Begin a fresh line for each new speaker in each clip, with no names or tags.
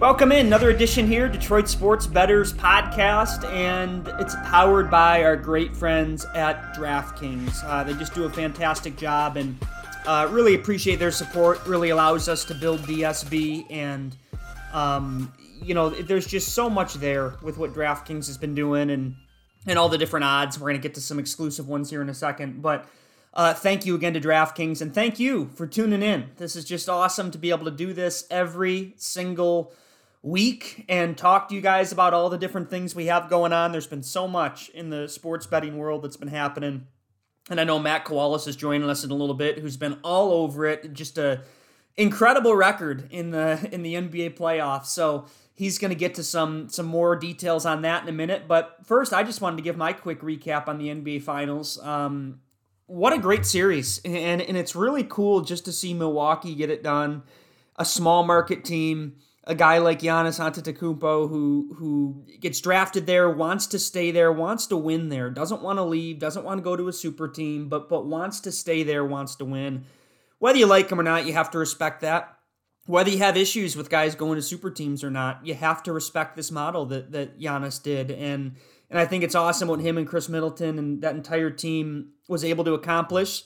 Welcome in another edition here, Detroit Sports Betters podcast, and it's powered by our great friends at DraftKings. Uh, they just do a fantastic job, and uh, really appreciate their support. Really allows us to build DSB, and um, you know, there's just so much there with what DraftKings has been doing, and and all the different odds. We're gonna get to some exclusive ones here in a second, but. Uh, thank you again to DraftKings, and thank you for tuning in. This is just awesome to be able to do this every single week and talk to you guys about all the different things we have going on. There's been so much in the sports betting world that's been happening. And I know Matt Kowalis is joining us in a little bit, who's been all over it. Just a incredible record in the in the NBA playoffs. So he's going to get to some some more details on that in a minute. But first, I just wanted to give my quick recap on the NBA Finals. Um, what a great series, and and it's really cool just to see Milwaukee get it done. A small market team a guy like Giannis Antetokounmpo who who gets drafted there, wants to stay there, wants to win there, doesn't want to leave, doesn't want to go to a super team, but but wants to stay there, wants to win. Whether you like him or not, you have to respect that. Whether you have issues with guys going to super teams or not, you have to respect this model that that Giannis did, and and I think it's awesome what him and Khris Middleton and that entire team was able to accomplish.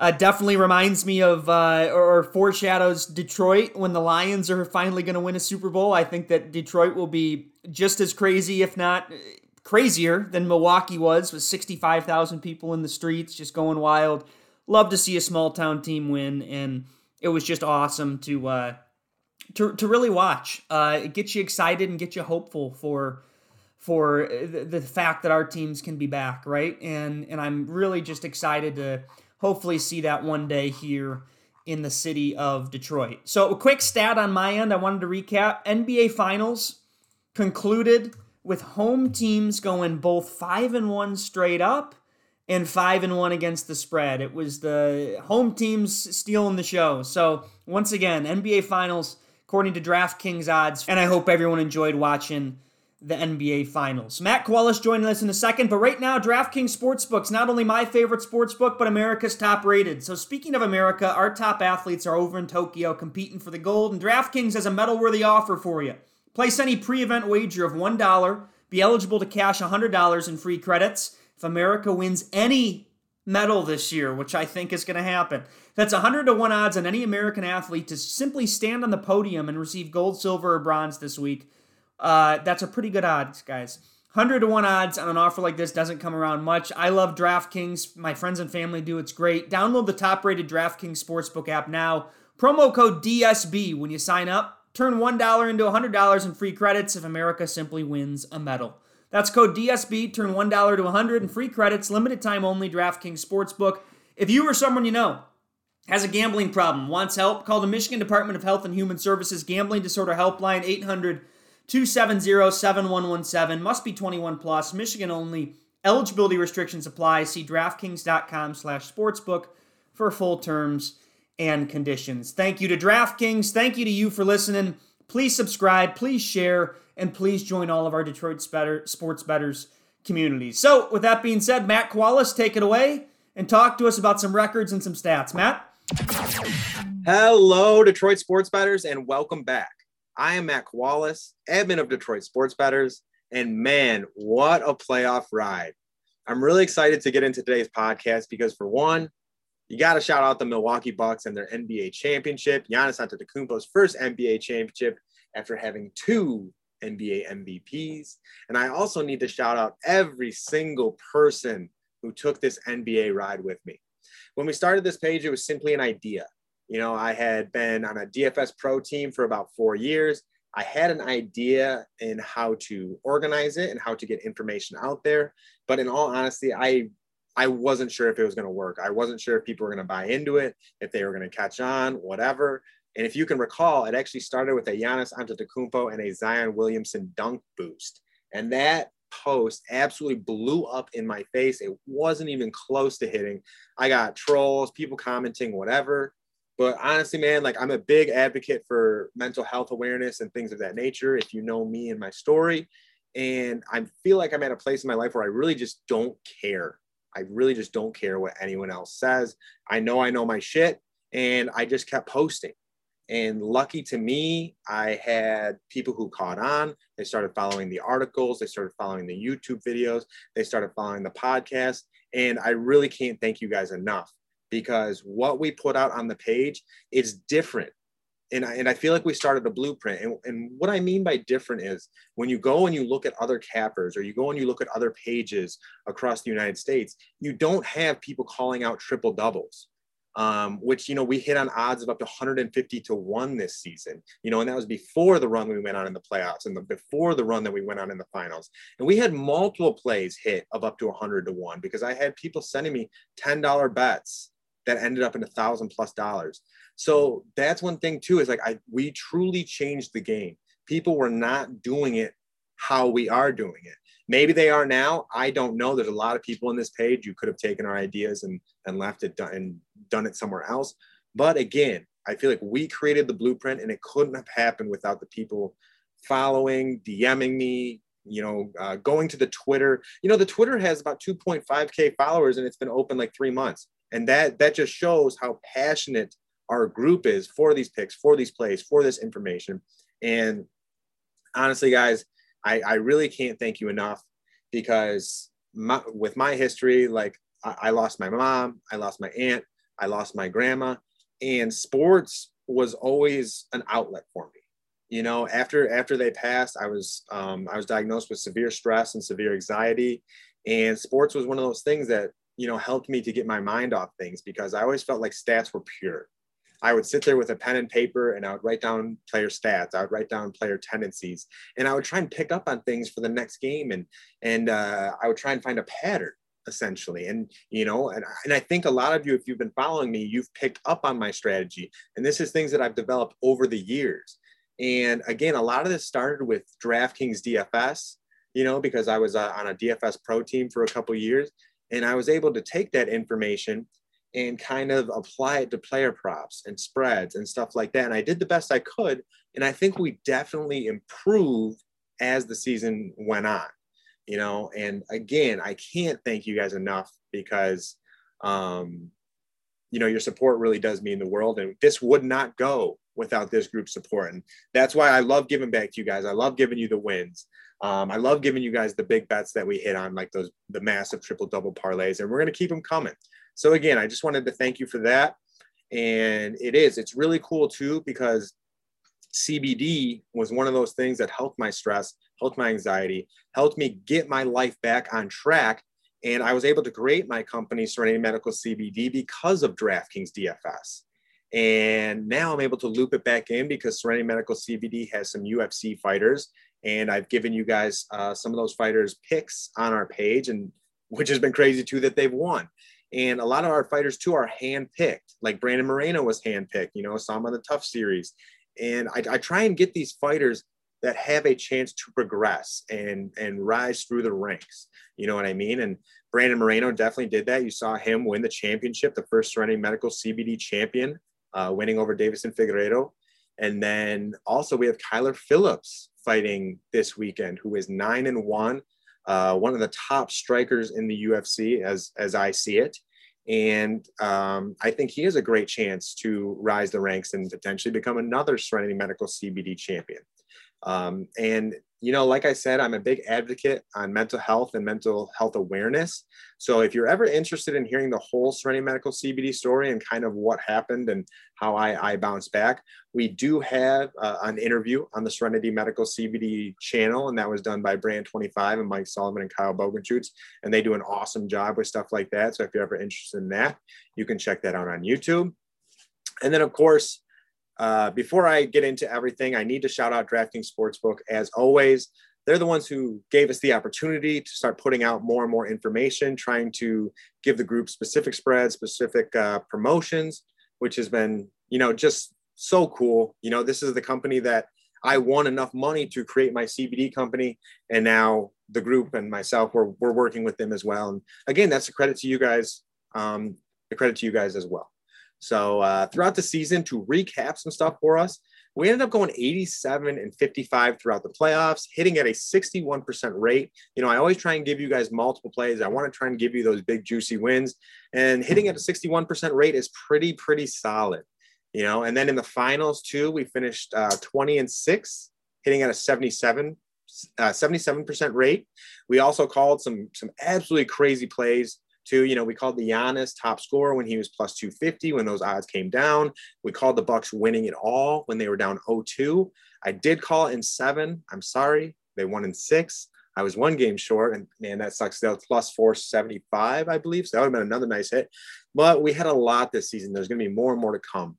Uh, definitely reminds me of uh, or, foreshadows Detroit when the Lions are finally going to win a Super Bowl. I think that Detroit will be just as crazy, if not uh, crazier, than Milwaukee was, with 65,000 people in the streets just going wild. Love to see a small town team win, and it was just awesome to uh, to, to really watch. Uh, it gets you excited and gets you hopeful for for the, the fact that our teams can be back, right? And and I'm really just excited to hopefully see that one day here in the city of Detroit. So, a quick stat on my end I wanted to recap NBA Finals concluded with home teams going both 5 and 1 straight up and 5 and 1 against the spread. It was the home teams stealing the show. So, once again, NBA Finals according to DraftKings odds, and I hope everyone enjoyed watching the NBA Finals. Matt Kowalis joining us in a second, but right now, DraftKings Sportsbook's not only my favorite sportsbook, but America's top rated. So, speaking of America, our top athletes are over in Tokyo competing for the gold, and DraftKings has a medal worthy offer for you. Place any pre event wager of $1, be eligible to cash $100 in free credits if America wins any medal this year, which I think is going to happen. That's 100 to 1 odds on any American athlete to simply stand on the podium and receive gold, silver, or bronze this week. Uh, that's a pretty good odds, guys. 100 to 1 odds on an offer like this doesn't come around much. I love DraftKings. My friends and family do. It's great. Download the top rated DraftKings Sportsbook app now. Promo code DSB when you sign up. Turn $1 into $100 in free credits if America simply wins a medal. That's code DSB. Turn $1 to 100 in free credits. Limited time only. DraftKings Sportsbook. If you or someone you know has a gambling problem, wants help, call the Michigan Department of Health and Human Services Gambling Disorder Helpline 800- 270-7117 must be 21 plus. Michigan only. Eligibility restrictions apply. See draftkings.com slash sportsbook for full terms and conditions. Thank you to draftkings. Thank you to you for listening. Please subscribe please share and please join all of our detroit sports betters communities so with that being said matt kowalis take it away and talk to us about some records and some stats. Matt?
Hello detroit sports betters and welcome back I am Matt Wallace, admin of Detroit Sports Betters, and man, what a playoff ride! I'm really excited to get into today's podcast because, for one, you got to shout out the Milwaukee Bucks and their NBA championship, Giannis Antetokounmpo's first NBA championship after having two NBA MVPs. And I also need to shout out every single person who took this NBA ride with me. When we started this page, it was simply an idea. You know, I had been on a DFS pro team for about four years. I had an idea in how to organize it and how to get information out there. But in all honesty, I I wasn't sure if it was going to work. I wasn't sure if people were going to buy into it, if they were going to catch on, whatever. And if you can recall, it actually started with a Giannis Antetokounmpo and a Zion Williamson dunk boost. And that post absolutely blew up in my face. It wasn't even close to hitting. I got trolls, people commenting, whatever. But honestly, man, like I'm a big advocate for mental health awareness and things of that nature. If you know me and my story, and I feel like I'm at a place in my life where I really just don't care. I really just don't care what anyone else says. I know I know my shit, and I just kept posting. And lucky to me, I had people who caught on. They started following the articles, they started following the YouTube videos, they started following the podcast. And I really can't thank you guys enough because what we put out on the page is different. And I, and I feel like we started a blueprint. And, and what I mean by different is when you go and you look at other cappers or you go and you look at other pages across the United States, you don't have people calling out triple doubles um, which you know we hit on odds of up to 150 to one this season. You know, and that was before the run we went on in the playoffs and the, before the run that we went on in the finals. And we had multiple plays hit of up to 100 to one because I had people sending me $10 bets that ended up in a thousand plus dollars. So that's one thing too. Is like I we truly changed the game. People were not doing it how we are doing it. Maybe they are now. I don't know. There's a lot of people in this page. You could have taken our ideas and and left it done and done it somewhere else. But again, I feel like we created the blueprint, and it couldn't have happened without the people following, DMing me, you know, uh, going to the Twitter. You know, the Twitter has about 2.5k followers, and it's been open like three months, and that that just shows how passionate our group is for these picks, for these plays, for this information. And honestly, guys, I, I really can't thank you enough because my, with my history, like I, I lost my mom, I lost my aunt, I lost my grandma, and sports was always an outlet for me. You know, after after they passed, I was um, I was diagnosed with severe stress and severe anxiety, and sports was one of those things that you know helped me to get my mind off things because I always felt like stats were pure. I would sit there with a pen and paper and I would write down player stats. I would write down player tendencies, and I would try and pick up on things for the next game, and and uh, I would try and find a pattern essentially. And you know, and and I think a lot of you, if you've been following me, you've picked up on my strategy, and this is things that I've developed over the years. And again, a lot of this started with DraftKings DFS, you know, because I was uh, on a DFS pro team for a couple years, and I was able to take that information and kind of apply it to player props and spreads and stuff like that. And I did the best I could. And I think we definitely improved as the season went on, you know. And again, I can't thank you guys enough because, um, you know, your support really does mean the world. And this would not go without this group support. And that's why I love giving back to you guys. I love giving you the wins. Um, I love giving you guys the big bets that we hit on, like those the massive triple double parlays, and we're going to keep them coming. So again, I just wanted to thank you for that. And it is, it's really cool too, because CBD was one of those things that helped my stress, helped my anxiety, helped me get my life back on track. And I was able to create my company, Serenity Medical CBD, because of DraftKings DFS. And now I'm able to loop it back in because Serenity Medical CBD has some UFC fighters. And I've given you guys uh, some of those fighters picks on our page, and which has been crazy too that they've won. And a lot of our fighters too are handpicked. Like Brandon Moreno was handpicked, you know, saw him on the Tough series. And I, I try and get these fighters that have a chance to progress and and rise through the ranks. You know what I mean? And Brandon Moreno definitely did that. You saw him win the championship, the first Serenity Medical CBD champion, uh, winning over Deiveson Figueiredo. And then also we have Kyler Phillips fighting this weekend, who is nine and one, uh, one of the top strikers in the UFC as as I see it. And um, I think he has a great chance to rise the ranks and potentially become another Serenity Medical CBD champion. Um, and you know, like I said, I'm a big advocate on mental health and mental health awareness. So if you're ever interested in hearing the whole Serenity Medical CBD story and kind of what happened and how I, I bounced back, we do have uh, an interview on the Serenity Medical CBD channel, and that was done by Brand 25 and Mike Solomon and Kyle Bogenschutz, and they do an awesome job with stuff like that. So if you're ever interested in that, you can check that out on YouTube. And then, of course, uh, before I get into everything, I need to shout out DraftKings Sportsbook as always. They're the ones who gave us the opportunity to start putting out more and more information, trying to give the group specific spreads, specific uh, promotions, which has been, you know, just so cool. You know, this is the company that I won enough money to create my CBD company, and now the group and myself we're we're working with them as well. And again, that's a credit to you guys. Um, a credit to you guys as well. So uh, throughout the season, to recap some stuff for us, we ended up going 87 and 55 throughout the playoffs, hitting at a 61% rate. You know, I always try and give you guys multiple plays. I want to try and give you those big, juicy wins. And hitting at a 61% rate is pretty, pretty solid. you know, and then in the finals too, we finished uh, 20 and six, hitting at a 77, uh, 77% rate. We also called some, some absolutely crazy plays too. You know, we called the Giannis top scorer when he was plus 250 when those odds came down. We called the Bucks winning it all when they were down 0-2. I did call in seven. I'm sorry. They won in six. I was one game short, and man, that sucks. That was plus 475, I believe. So that would have been another nice hit. But we had a lot this season. There's going to be more and more to come.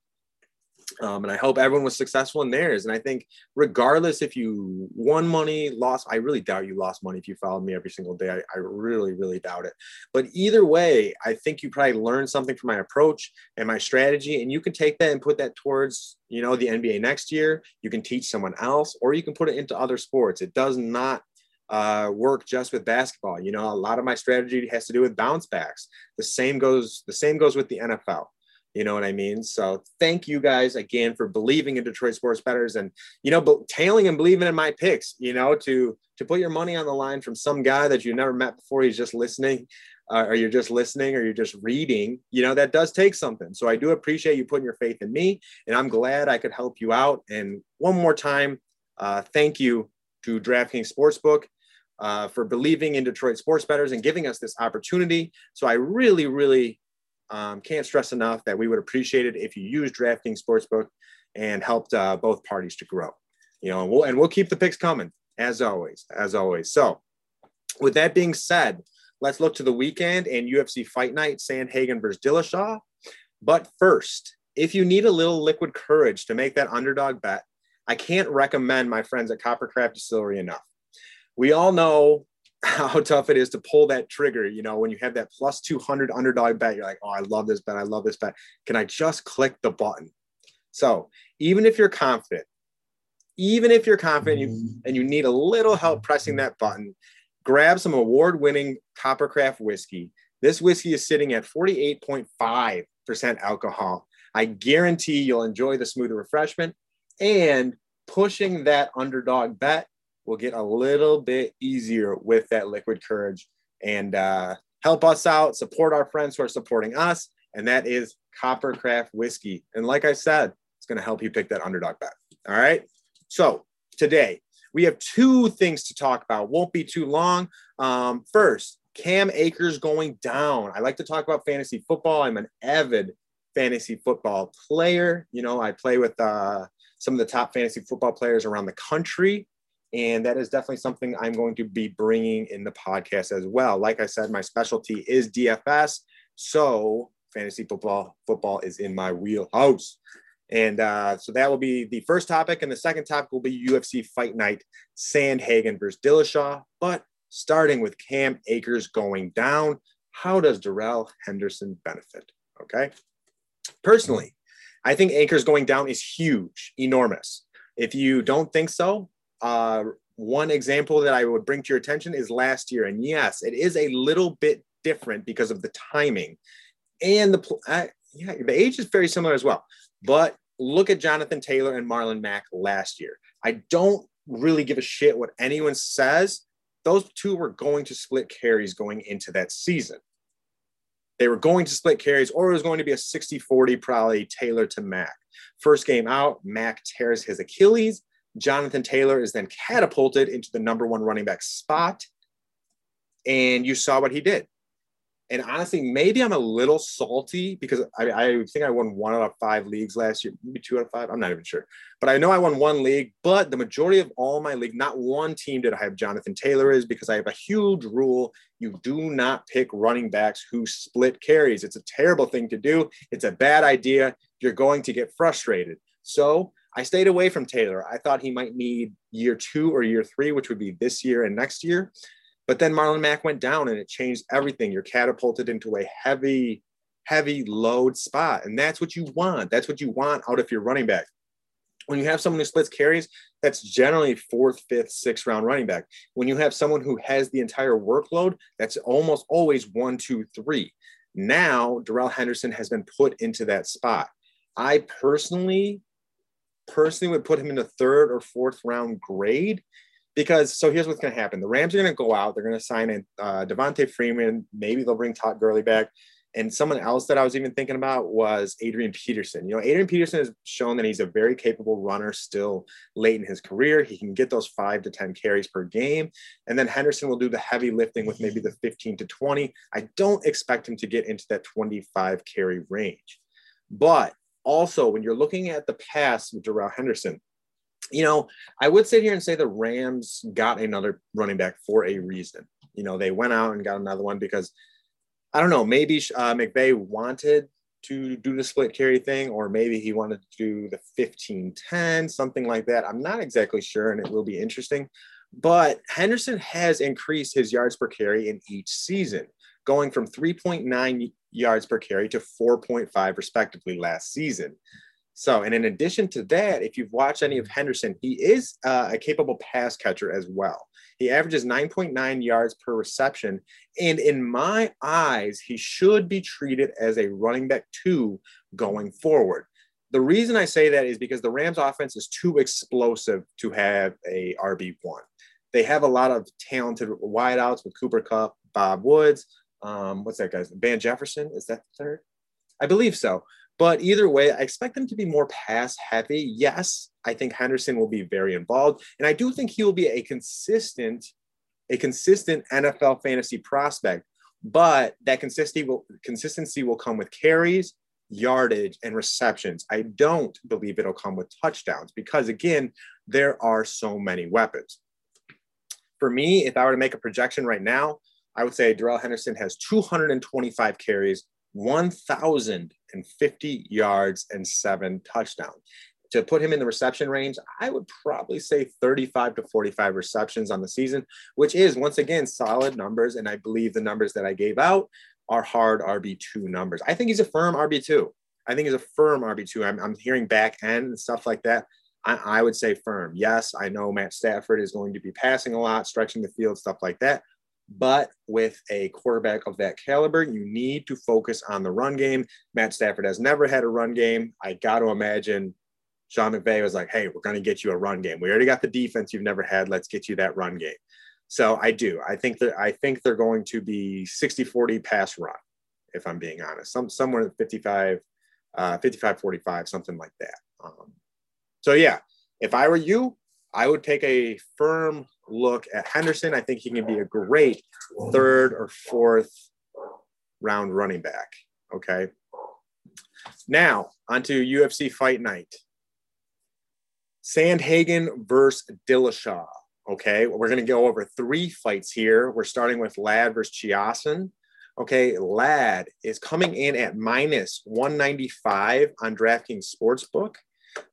Um, and I hope everyone was successful in theirs. And I think, regardless if you won money, lost, I really doubt you lost money if you followed me every single day. I, I really, really doubt it. But either way, I think you probably learned something from my approach and my strategy. And you can take that and put that towards, you know, the NBA next year. You can teach someone else, or you can put it into other sports. It does not uh, work just with basketball. You know, a lot of my strategy has to do with bounce backs. The same goes. The same goes with the NFL. You know what I mean? So thank you guys again for believing in Detroit sports betters and you know, tailing and believing in my picks. You know, to to put your money on the line from some guy that you never met before. He's just listening, uh, or you're just listening, or you're just reading. You know, that does take something. So I do appreciate you putting your faith in me, and I'm glad I could help you out. And one more time, uh, thank you to DraftKings Sportsbook. Uh, for believing in Detroit sports betters and giving us this opportunity. So I really, really um, can't stress enough that we would appreciate it if you use DraftKings Sportsbook and helped uh, both parties to grow. You know, and we'll, and we'll keep the picks coming as always, as always. So, with that being said, let's look to the weekend and UFC Fight Night, Sandhagen versus Dillashaw. But first, if you need a little liquid courage to make that underdog bet, I can't recommend my friends at Coppercraft Distillery enough. We all know how tough it is to pull that trigger. You know, when you have that plus 200 underdog bet, you're like, oh, I love this bet. I love this bet. Can I just click the button? So even if you're confident, even if you're confident you, mm-hmm. and you need a little help pressing that button, grab some award winning Coppercraft whiskey. This whiskey is sitting at 48.5% alcohol. I guarantee you'll enjoy the smooth refreshment and pushing that underdog bet will get a little bit easier with that liquid courage and uh, help us out, support our friends who are supporting us. And that is Coppercraft Whiskey. And like I said, it's going to help you pick that underdog bet. All right. So today we have two things to talk about. Won't be too long. Um, first, Cam Akers going down. I like to talk about fantasy football. I'm an avid fantasy football player. You know, I play with uh, some of the top fantasy football players around the country. And that is definitely something I'm going to be bringing in the podcast as well. Like I said, my specialty is DFS. So fantasy football, football is in my wheelhouse. And uh, so that will be the first topic. And the second topic will be UFC Fight Night, Sandhagen versus Dillashaw. But starting with Cam Akers going down, how does Darrell Henderson benefit? Okay. Personally, I think Akers going down is huge, enormous. If you don't think so, uh, one example that I would bring to your attention is last year. And yes, it is a little bit different because of the timing and the, uh, yeah, the age is very similar as well. But look at Jonathan Taylor and Marlon Mack last year. I don't really give a shit what anyone says. Those two were going to split carries going into that season. They were going to split carries, or it was going to be a 60 40 probably Taylor to Mack. First game out, Mack tears his Achilles. Jonathan Taylor is then catapulted into the number one running back spot. And you saw what he did. And honestly, maybe I'm a little salty because I, I, think I won one out of five leagues last year, maybe two out of five. I'm not even sure. But I know I won one league, but the majority of all my league, not one team did I have Jonathan Taylor is because I have a huge rule. You do not pick running backs who split carries. It's a terrible thing to do. It's a bad idea. You're going to get frustrated. So I stayed away from Taylor. I thought he might need year two or year three, which would be this year and next year. But then Marlon Mack went down and it changed everything. You're catapulted into a heavy, heavy load spot. And that's what you want. That's what you want out of your running back. When you have someone who splits carries, that's generally fourth, fifth, sixth round running back. When you have someone who has the entire workload, that's almost always one, two, three. Now, Darrell Henderson has been put into that spot. I personally personally would put him in the third or fourth round grade because so here's what's going to happen: the Rams are going to go out, they're going to sign in uh, Devonta Freeman, maybe they'll bring Todd Gurley back, And someone else that I was even thinking about was Adrian Peterson. You know, Adrian Peterson has shown that he's a very capable runner still late in his career. He can get those five to 10 carries per game. And then Henderson will do the heavy lifting with maybe the 15 to 20. I don't expect him to get into that 25 carry range. But also, when you're looking at the pass with Darrell Henderson, you know, I would sit here and say the Rams got another running back for a reason. You know, they went out and got another one because I don't know, maybe uh, McVay wanted to do the split carry thing, or maybe he wanted to do the 15 10, something like that. I'm not exactly sure, and it will be interesting. But Henderson has increased his yards per carry in each season, going from 3.9 yards per carry to 4.5 respectively last season. So, and in addition to that, if you've watched any of Henderson, he is uh, a capable pass catcher as well. He averages 9.9 yards per reception. And in my eyes, he should be treated as a running back two going forward. The reason I say that is because the Rams offense is too explosive to have a RB1. They have a lot of talented wideouts with Cooper Kupp, Bob Woods. Um, what's that guy's? Van Jefferson? Is that the third? I believe so. But either way, I expect them to be more pass heavy. Yes, I think Henderson will be very involved, and I do think he will be a consistent, a consistent NFL fantasy prospect. But that consistency will consistency will come with carries, yardage, and receptions. I don't believe it'll come with touchdowns because again, there are so many weapons. For me, if I were to make a projection right now, I would say Darrell Henderson has 225 carries, 1,050 yards and seven touchdowns. To put him in the reception range, I would probably say 35 to 45 receptions on the season, which is once again solid numbers. And I believe the numbers that I gave out are hard RB2 numbers. I think he's a firm RB2. I think he's a firm RB2. I'm, I'm hearing back end and stuff like that. I, I would say firm. Yes, I know Matt Stafford is going to be passing a lot, stretching the field, stuff like that. But with a quarterback of that caliber, you need to focus on the run game. Matt Stafford has never had a run game. I got to imagine Sean McVay was like, hey, we're going to get you a run game. We already got the defense you've never had. Let's get you that run game. So I do. I think that I think they're going to be 60 40 pass run, if I'm being honest. Some somewhere 55, uh, 55 45, something like that. Um, so yeah, if I were you, I would take a firm look at Henderson. I think he can be a great third or fourth round running back. Okay. Now, onto UFC Fight Night. Sandhagen versus Dillashaw. Okay, we're going to go over three fights here. We're starting with Ladd versus Chiasson. Okay, Ladd is coming in at minus 195 on DraftKings Sportsbook.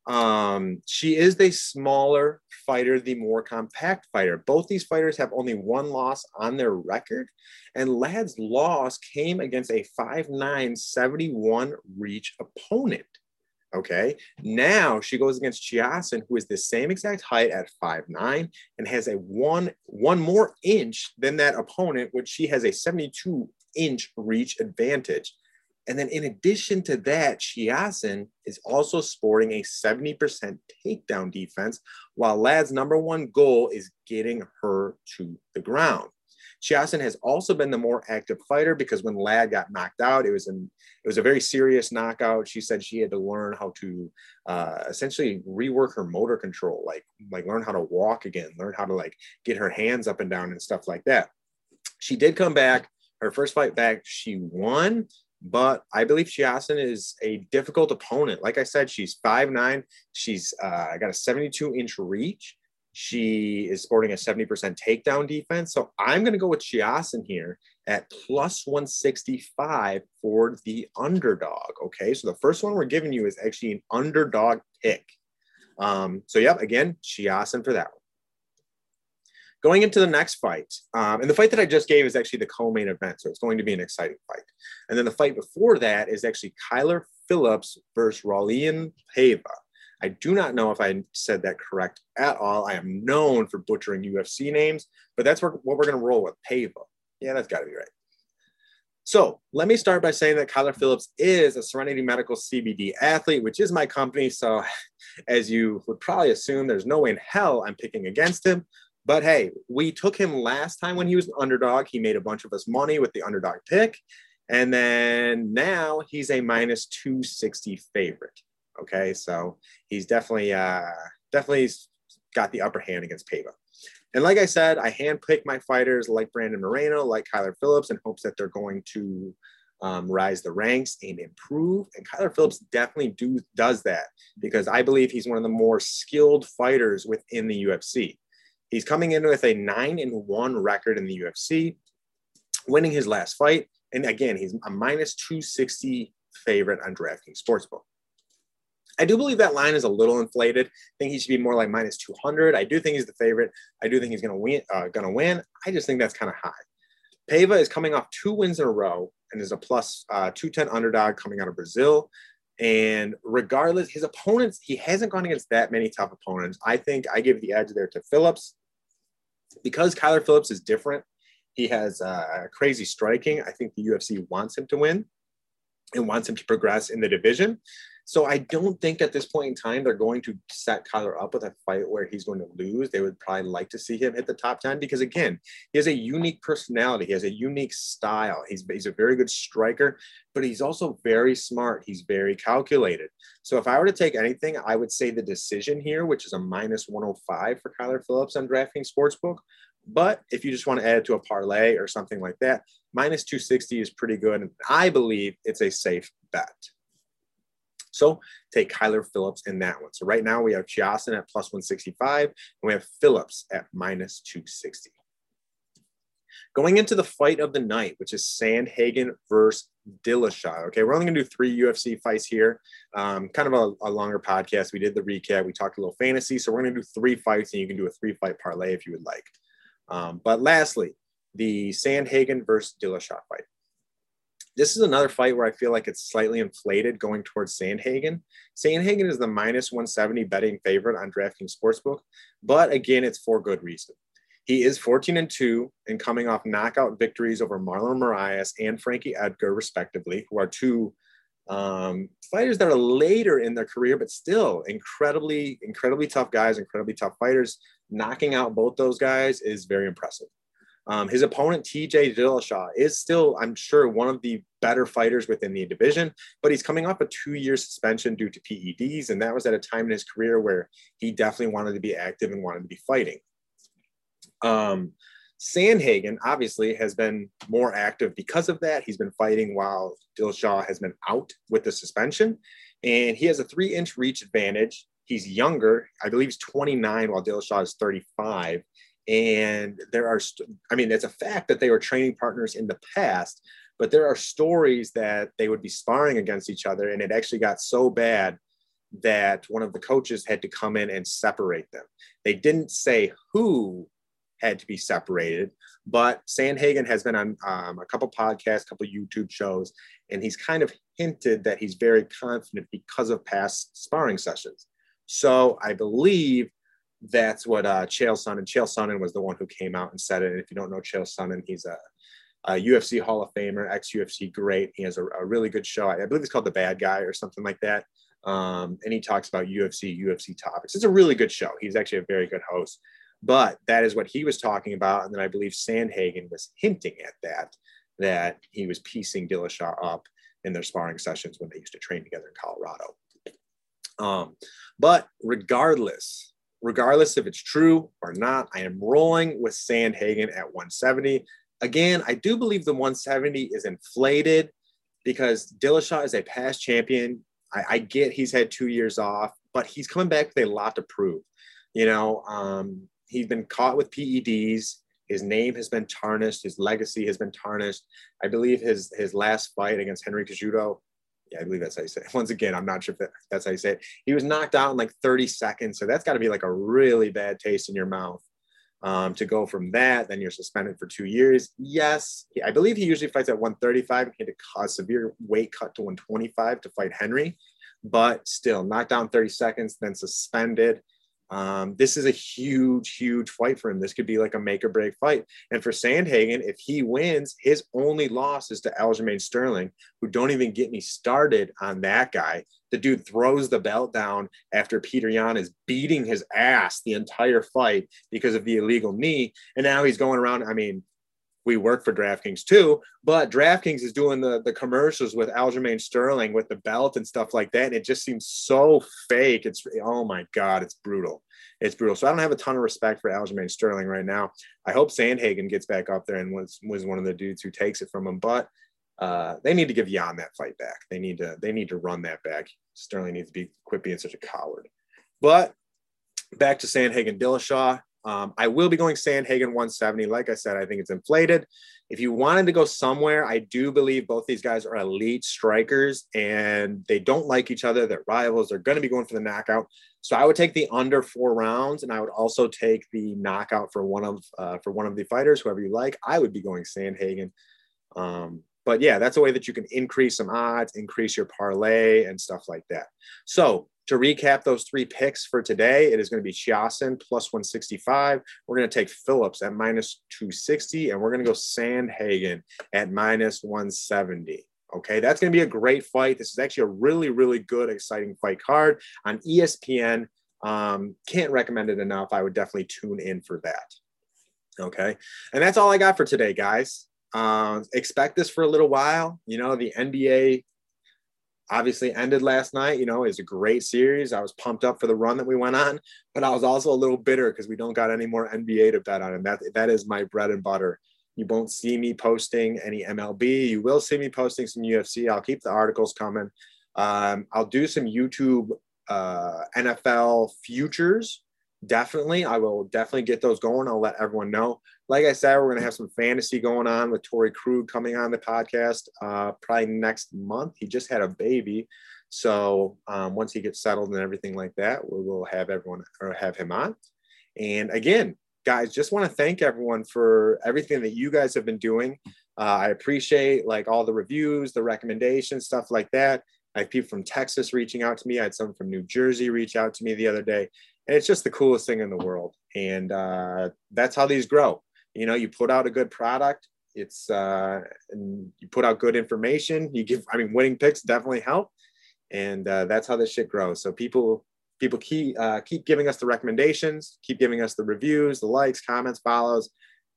Um, she is the smaller fighter, the more compact fighter. Both these fighters have only one loss on their record, and Ladd's loss came against a 5'9, 71 reach opponent. Okay. Now she goes against Chiasson, who is the same exact height at 5'9 and has a one one more inch than that opponent, which she has a 72 inch reach advantage. And then in addition to that, Chiasson is also sporting a 70% takedown defense, while Ladd's number one goal is getting her to the ground. Chiasson has also been the more active fighter because when Ladd got knocked out, it was an it was a very serious knockout. She said she had to learn how to uh, essentially rework her motor control, like like learn how to walk again, learn how to like get her hands up and down and stuff like that. She did come back. Her first fight back, she won but I believe Chiasson is a difficult opponent. Like I said, she's five nine. She's uh, got a 72 inch reach. She is sporting a 70% takedown defense. So I'm going to go with Chiasson here at plus 165 for the underdog. Okay. So the first one we're giving you is actually an underdog pick. Um, so, yep, again, Chiasson for that one. Going into the next fight, um, and the fight that I just gave is actually the co-main event, so it's going to be an exciting fight. And then the fight before that is actually Kyler Phillips versus Raulian Pava. I do not know if I said that correct at all. I am known for butchering UFC names, but that's what we're going to roll with. Pava. Yeah, that's got to be right. So let me start by saying that Kyler Phillips is a Serenity Medical CBD athlete, which is my company. So, as you would probably assume, there's no way in hell I'm picking against him. But hey, we took him last time when he was an underdog. He made a bunch of us money with the underdog pick. And then now he's a minus 260 favorite. Okay, so he's definitely uh, definitely got the upper hand against Paiva. And like I said, I handpick my fighters like Brandon Moreno, like Kyler Phillips, in hopes that they're going to um, rise the ranks and improve. And Kyler Phillips definitely do does that because I believe he's one of the more skilled fighters within the UFC. He's coming in with a nine and one record in the UFC, winning his last fight. And again, he's a minus 260 favorite on DraftKings Sportsbook. I do believe that line is a little inflated. I think he should be more like minus 200. I do think he's the favorite. I do think he's going to win. Uh, going to win. I just think that's kind of high. Pava is coming off two wins in a row and is a plus uh, 210 underdog coming out of Brazil. And regardless, his opponents, he hasn't gone against that many tough opponents. I think I give the edge there to Phillips because Kyler Phillips is different. He has uh, crazy striking. I think the UFC wants him to win and wants him to progress in the division. So I don't think at this point in time they're going to set Kyler up with a fight where he's going to lose. They would probably like to see him hit the top 10 because again, he has a unique personality. He has a unique style. He's, he's a very good striker, but he's also very smart. He's very calculated. So if I were to take anything, I would say the decision here, which is a minus 105 for Kyler Phillips on DraftKings Sportsbook. But if you just want to add it to a parlay or something like that, minus 260 is pretty good. And I believe it's a safe bet. So take Kyler Phillips in that one. So right now we have Chiasson at plus 165 and we have Phillips at minus 260. Going into the fight of the night, which is Sandhagen versus Dillashaw. Okay, we're only going to do three UFC fights here. Um, kind of a, a, longer podcast. We did the recap. We talked a little fantasy. So we're going to do three fights, and you can do a three fight parlay if you would like. Um, but lastly, the Sandhagen versus Dillashaw fight. This is another fight where I feel like it's slightly inflated going towards Sandhagen. Sandhagen is the minus 170 betting favorite on DraftKings Sportsbook, but again, it's for good reason. He is 14 and 2 and coming off knockout victories over Marlon Moraes and Frankie Edgar, respectively, who are two um, fighters that are later in their career, but still incredibly, incredibly tough guys, incredibly tough fighters. Knocking out both those guys is very impressive. Um, his opponent, TJ Dillashaw, is still, I'm sure, one of the better fighters within the division, but he's coming off a two year suspension due to PEDs. And that was at a time in his career where he definitely wanted to be active and wanted to be fighting. Um, Sandhagen obviously has been more active because of that. He's been fighting while Dillashaw has been out with the suspension, and he has a three inch reach advantage. He's younger. I believe he's 29 while Dillashaw is 35 and there are, I mean, it's a fact that they were training partners in the past, but there are stories that they would be sparring against each other. And it actually got so bad that one of the coaches had to come in and separate them. They didn't say who had to be separated, but Sandhagen has been on um, a couple podcasts, a couple YouTube shows, and he's kind of hinted that he's very confident because of past sparring sessions. So I believe that's what uh, Chael Sonnen. Chael Sonnen was the one who came out and said it. And if you don't know Chael Sonnen, he's a, a UFC Hall of Famer, ex UFC great. He has a, a, really good show. I believe it's called The Bad Guy or something like that. Um, and he talks about UFC, UFC topics. It's a really good show. He's actually a very good host. But that is what he was talking about. And then I believe Sandhagen was hinting at that, that he was piecing Dillashaw up in their sparring sessions when they used to train together in Colorado. Um, but regardless, regardless if it's true or not, I am rolling with Sandhagen at 170. Again, I do believe the 170 is inflated because Dillashaw is a past champion. I, I get he's had two years off, but he's coming back with a lot to prove. You know, um, he's been caught with PEDs. His name has been tarnished. His legacy has been tarnished. I believe his his last fight against Henry Cejudo yeah, I believe that's how you say it. Once again, I'm not sure if that, that's how you say it. He was knocked out in like 30 seconds. So that's got to be like a really bad taste in your mouth. Um, to go from that, then you're suspended for two years. Yes, I believe he usually fights at 135. He had to cause severe weight cut to 125 to fight Henry, but still knocked down 30 seconds, then suspended. Um, this is a huge, huge fight for him. This could be like a make or break fight. And for Sandhagen, if he wins, his only loss is to Aljamain Sterling, who don't even get me started on that guy. The dude throws the belt down after Petr Yan is beating his ass the entire fight because of the illegal knee. And now he's going around. I mean, we work for DraftKings too, but DraftKings is doing the the commercials with Aljamain Sterling with the belt and stuff like that, and it just seems so fake. It's oh my god, it's brutal. It's brutal. So I don't have a ton of respect for Aljamain Sterling right now. I hope Sandhagen gets back up there and was was one of the dudes who takes it from him, but uh, they need to give Yan that fight back. They need to they need to run that back. Sterling needs to be quit being such a coward. But back to Sandhagen Dillashaw. Um, I will be going Sandhagen 170. Like I said, I think it's inflated. If you wanted to go somewhere, I do believe both these guys are elite strikers and they don't like each other. They're rivals. They're going to be going for the knockout. So I would take the under four rounds, and I would also take the knockout for one of uh, for one of the fighters, whoever you like. I would be going Sandhagen. Um, but yeah, that's a way that you can increase some odds, increase your parlay, and stuff like that. So to recap those three picks for today, it is going to be Chiasson plus 165. We're going to take Phillips at minus 260, and we're going to go Sandhagen at minus 170. Okay, that's going to be a great fight. This is actually a really, really good, exciting fight card on ESPN. Um, can't recommend it enough. I would definitely tune in for that. Okay, and that's all I got for today, guys. Uh, expect this for a little while. You know, the NBA obviously ended last night. You know, it's a great series. I was pumped up for the run that we went on, but I was also a little bitter because we don't got any more NBA to bet on, and that that is my bread and butter. You won't see me posting any MLB. You will see me posting some UFC. I'll keep the articles coming. Um, I'll do some YouTube uh, NFL futures. Definitely, I will definitely get those going. I'll let everyone know. Like I said, we're going to have some fantasy going on with Torrey Krug coming on the podcast uh, probably next month. He just had a baby, so um, once he gets settled and everything like that, we will have everyone or have him on. And again, guys, just want to thank everyone for everything that you guys have been doing. Uh, I appreciate like all the reviews, the recommendations, stuff like that. I have people from Texas reaching out to me. I had some from New Jersey reach out to me the other day. And it's just the coolest thing in the world. And uh, that's how these grow. You know, you put out a good product, it's uh, and you put out good information. You give, I mean, winning picks definitely help. And uh, that's how this shit grows. So people people keep uh, keep giving us the recommendations, keep giving us the reviews, the likes, comments, follows.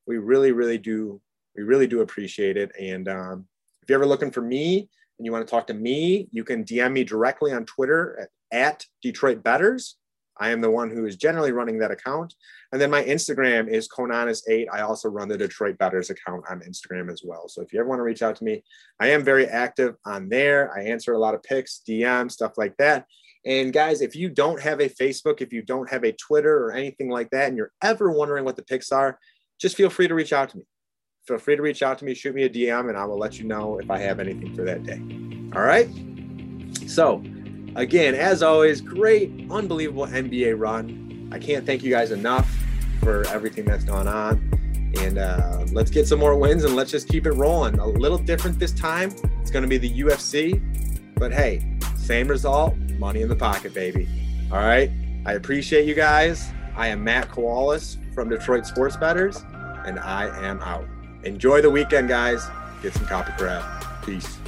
We really, really do. We really do appreciate it. And um, if you're ever looking for me and you want to talk to me, you can DM me directly on Twitter at, at Detroit Betters. I am the one who is generally running that account. And then my Instagram is Conanis8. I also run the Detroit Betters account on Instagram as well. So if you ever want to reach out to me, I am very active on there. I answer a lot of pics, DM, stuff like that. And guys, if you don't have a Facebook, if you don't have a Twitter or anything like that, and you're ever wondering what the picks are, just feel free to reach out to me. Feel free to reach out to me, shoot me a DM, and I will let you know if I have anything for that day. All right. So, again, as always, great, unbelievable NBA run. I can't thank you guys enough for everything that's gone on. And uh, let's get some more wins and let's just keep it rolling. A little different this time. It's going to be the UFC. But hey, same result, money in the pocket, baby. All right. I appreciate you guys. I am Matt Koalas from Detroit Sports Betters, and I am out. Enjoy the weekend, guys. Get some Coppercraft. Peace.